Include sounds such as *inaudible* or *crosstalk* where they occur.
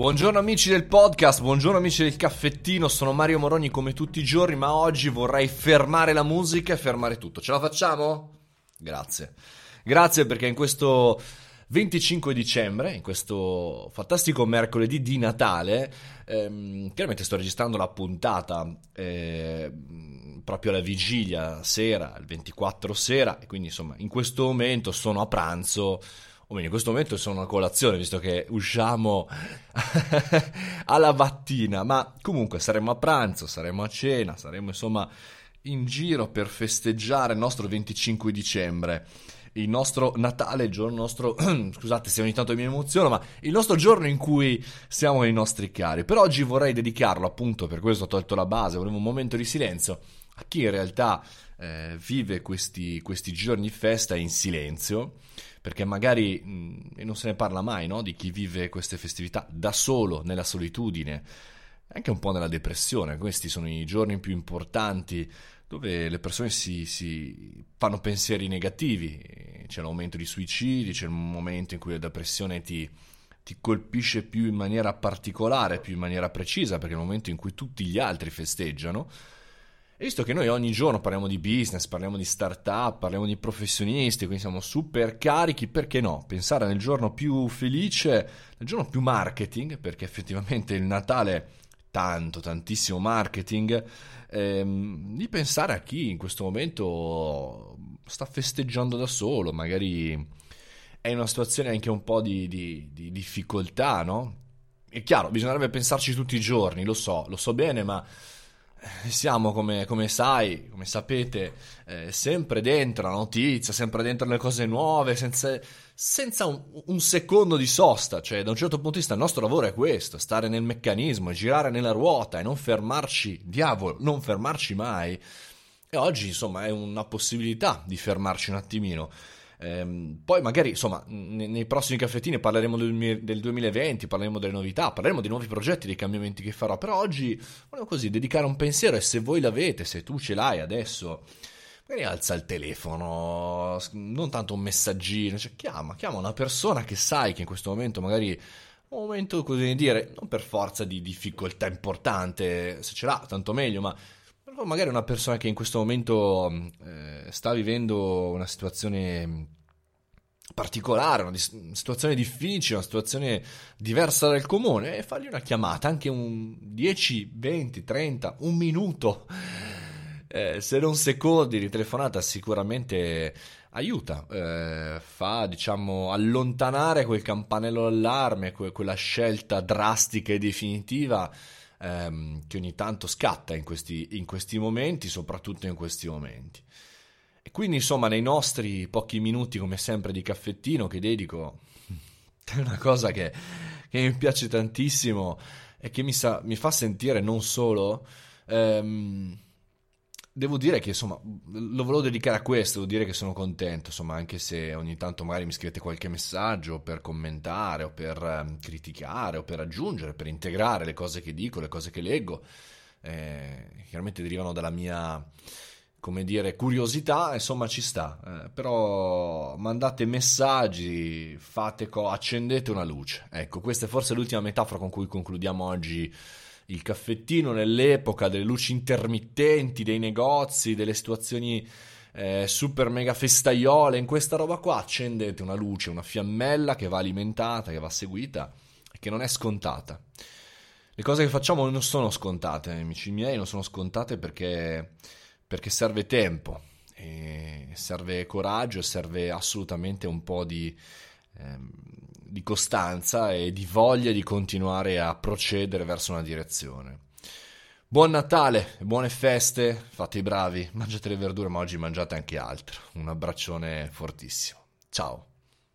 Buongiorno amici del podcast, buongiorno amici del caffettino, sono Mario Moroni come tutti i giorni, ma oggi vorrei fermare la musica e fermare tutto. Ce la facciamo? Grazie. Grazie perché in questo 25 dicembre, in questo fantastico mercoledì di Natale, ehm, chiaramente sto registrando la puntata eh, proprio alla vigilia sera, il 24 sera, e quindi insomma in questo momento sono a pranzo o meglio in questo momento sono a colazione visto che usciamo *laughs* alla mattina, ma comunque saremo a pranzo, saremo a cena, saremo insomma in giro per festeggiare il nostro 25 dicembre. Il nostro Natale, il giorno nostro, *clears throat* scusate se ogni tanto mi emoziono, ma il nostro giorno in cui siamo i nostri cari. Per oggi vorrei dedicarlo appunto, per questo ho tolto la base, volevo un momento di silenzio, a chi in realtà eh, vive questi, questi giorni di festa in silenzio perché magari mh, non se ne parla mai no? di chi vive queste festività da solo, nella solitudine, anche un po' nella depressione. Questi sono i giorni più importanti dove le persone si, si fanno pensieri negativi, c'è l'aumento di suicidi, c'è il momento in cui la depressione ti, ti colpisce più in maniera particolare, più in maniera precisa, perché è il momento in cui tutti gli altri festeggiano e visto che noi ogni giorno parliamo di business, parliamo di startup, parliamo di professionisti, quindi siamo super carichi, perché no? Pensare nel giorno più felice, nel giorno più marketing, perché effettivamente il Natale tanto, tantissimo marketing, ehm, di pensare a chi in questo momento sta festeggiando da solo, magari è in una situazione anche un po' di, di, di difficoltà, no? È chiaro, bisognerebbe pensarci tutti i giorni, lo so, lo so bene, ma siamo, come, come, sai, come sapete, eh, sempre dentro la notizia, sempre dentro le cose nuove, senza, senza un, un, secondo di sosta. Cioè, da un certo punto di vista, il nostro lavoro è questo: stare nel meccanismo, girare nella ruota e non fermarci, diavolo, non fermarci mai. E oggi, insomma, è una possibilità di fermarci un attimino. Ehm, poi magari, insomma, nei, nei prossimi caffettini parleremo del, del, 2020, parleremo delle novità, parleremo dei nuovi progetti, dei cambiamenti che farò, però oggi volevo così dedicare un pensiero e se voi l'avete, se tu ce l'hai adesso, magari alza il telefono, non tanto un messaggino, cioè chiama, chiama una persona che sai che in questo momento magari un momento, così dire, non per forza di difficoltà importante, se ce l'ha, tanto meglio, ma magari una persona che in questo momento eh, sta vivendo una situazione particolare, una, dis- situazione difficile, una situazione diversa dal comune e fargli una chiamata, anche un 10, 20, 30, un minuto, *laughs* eh, se non secondi di telefonata sicuramente aiuta, eh, fa diciamo allontanare quel campanello d'allarme, que- quella scelta drastica e definitiva ehm, che ogni tanto scatta in questi, in questi momenti, soprattutto in questi momenti. E quindi, insomma, nei nostri pochi minuti, come sempre, di caffettino che dedico, *laughs* è una cosa che, che mi piace tantissimo e che mi, sa, mi fa sentire non solo ehm, devo dire che insomma lo volevo dedicare a questo, devo dire che sono contento, insomma, anche se ogni tanto magari mi scrivete qualche messaggio per commentare o per um, criticare o per aggiungere, per integrare le cose che dico, le cose che leggo, eh, chiaramente derivano dalla mia come dire, curiosità, insomma ci sta, eh, però mandate messaggi, fate co- accendete una luce. Ecco, questa è forse l'ultima metafora con cui concludiamo oggi il caffettino nell'epoca delle luci intermittenti, dei negozi, delle situazioni eh, super mega festaiole, in questa roba qua accendete una luce, una fiammella che va alimentata, che va seguita e che non è scontata. Le cose che facciamo non sono scontate, amici miei, non sono scontate perché, perché serve tempo, serve coraggio, serve assolutamente un po' di... Ehm, di costanza e di voglia di continuare a procedere verso una direzione. Buon Natale, buone feste, fate i bravi, mangiate le verdure, ma oggi mangiate anche altro. Un abbraccione fortissimo. Ciao.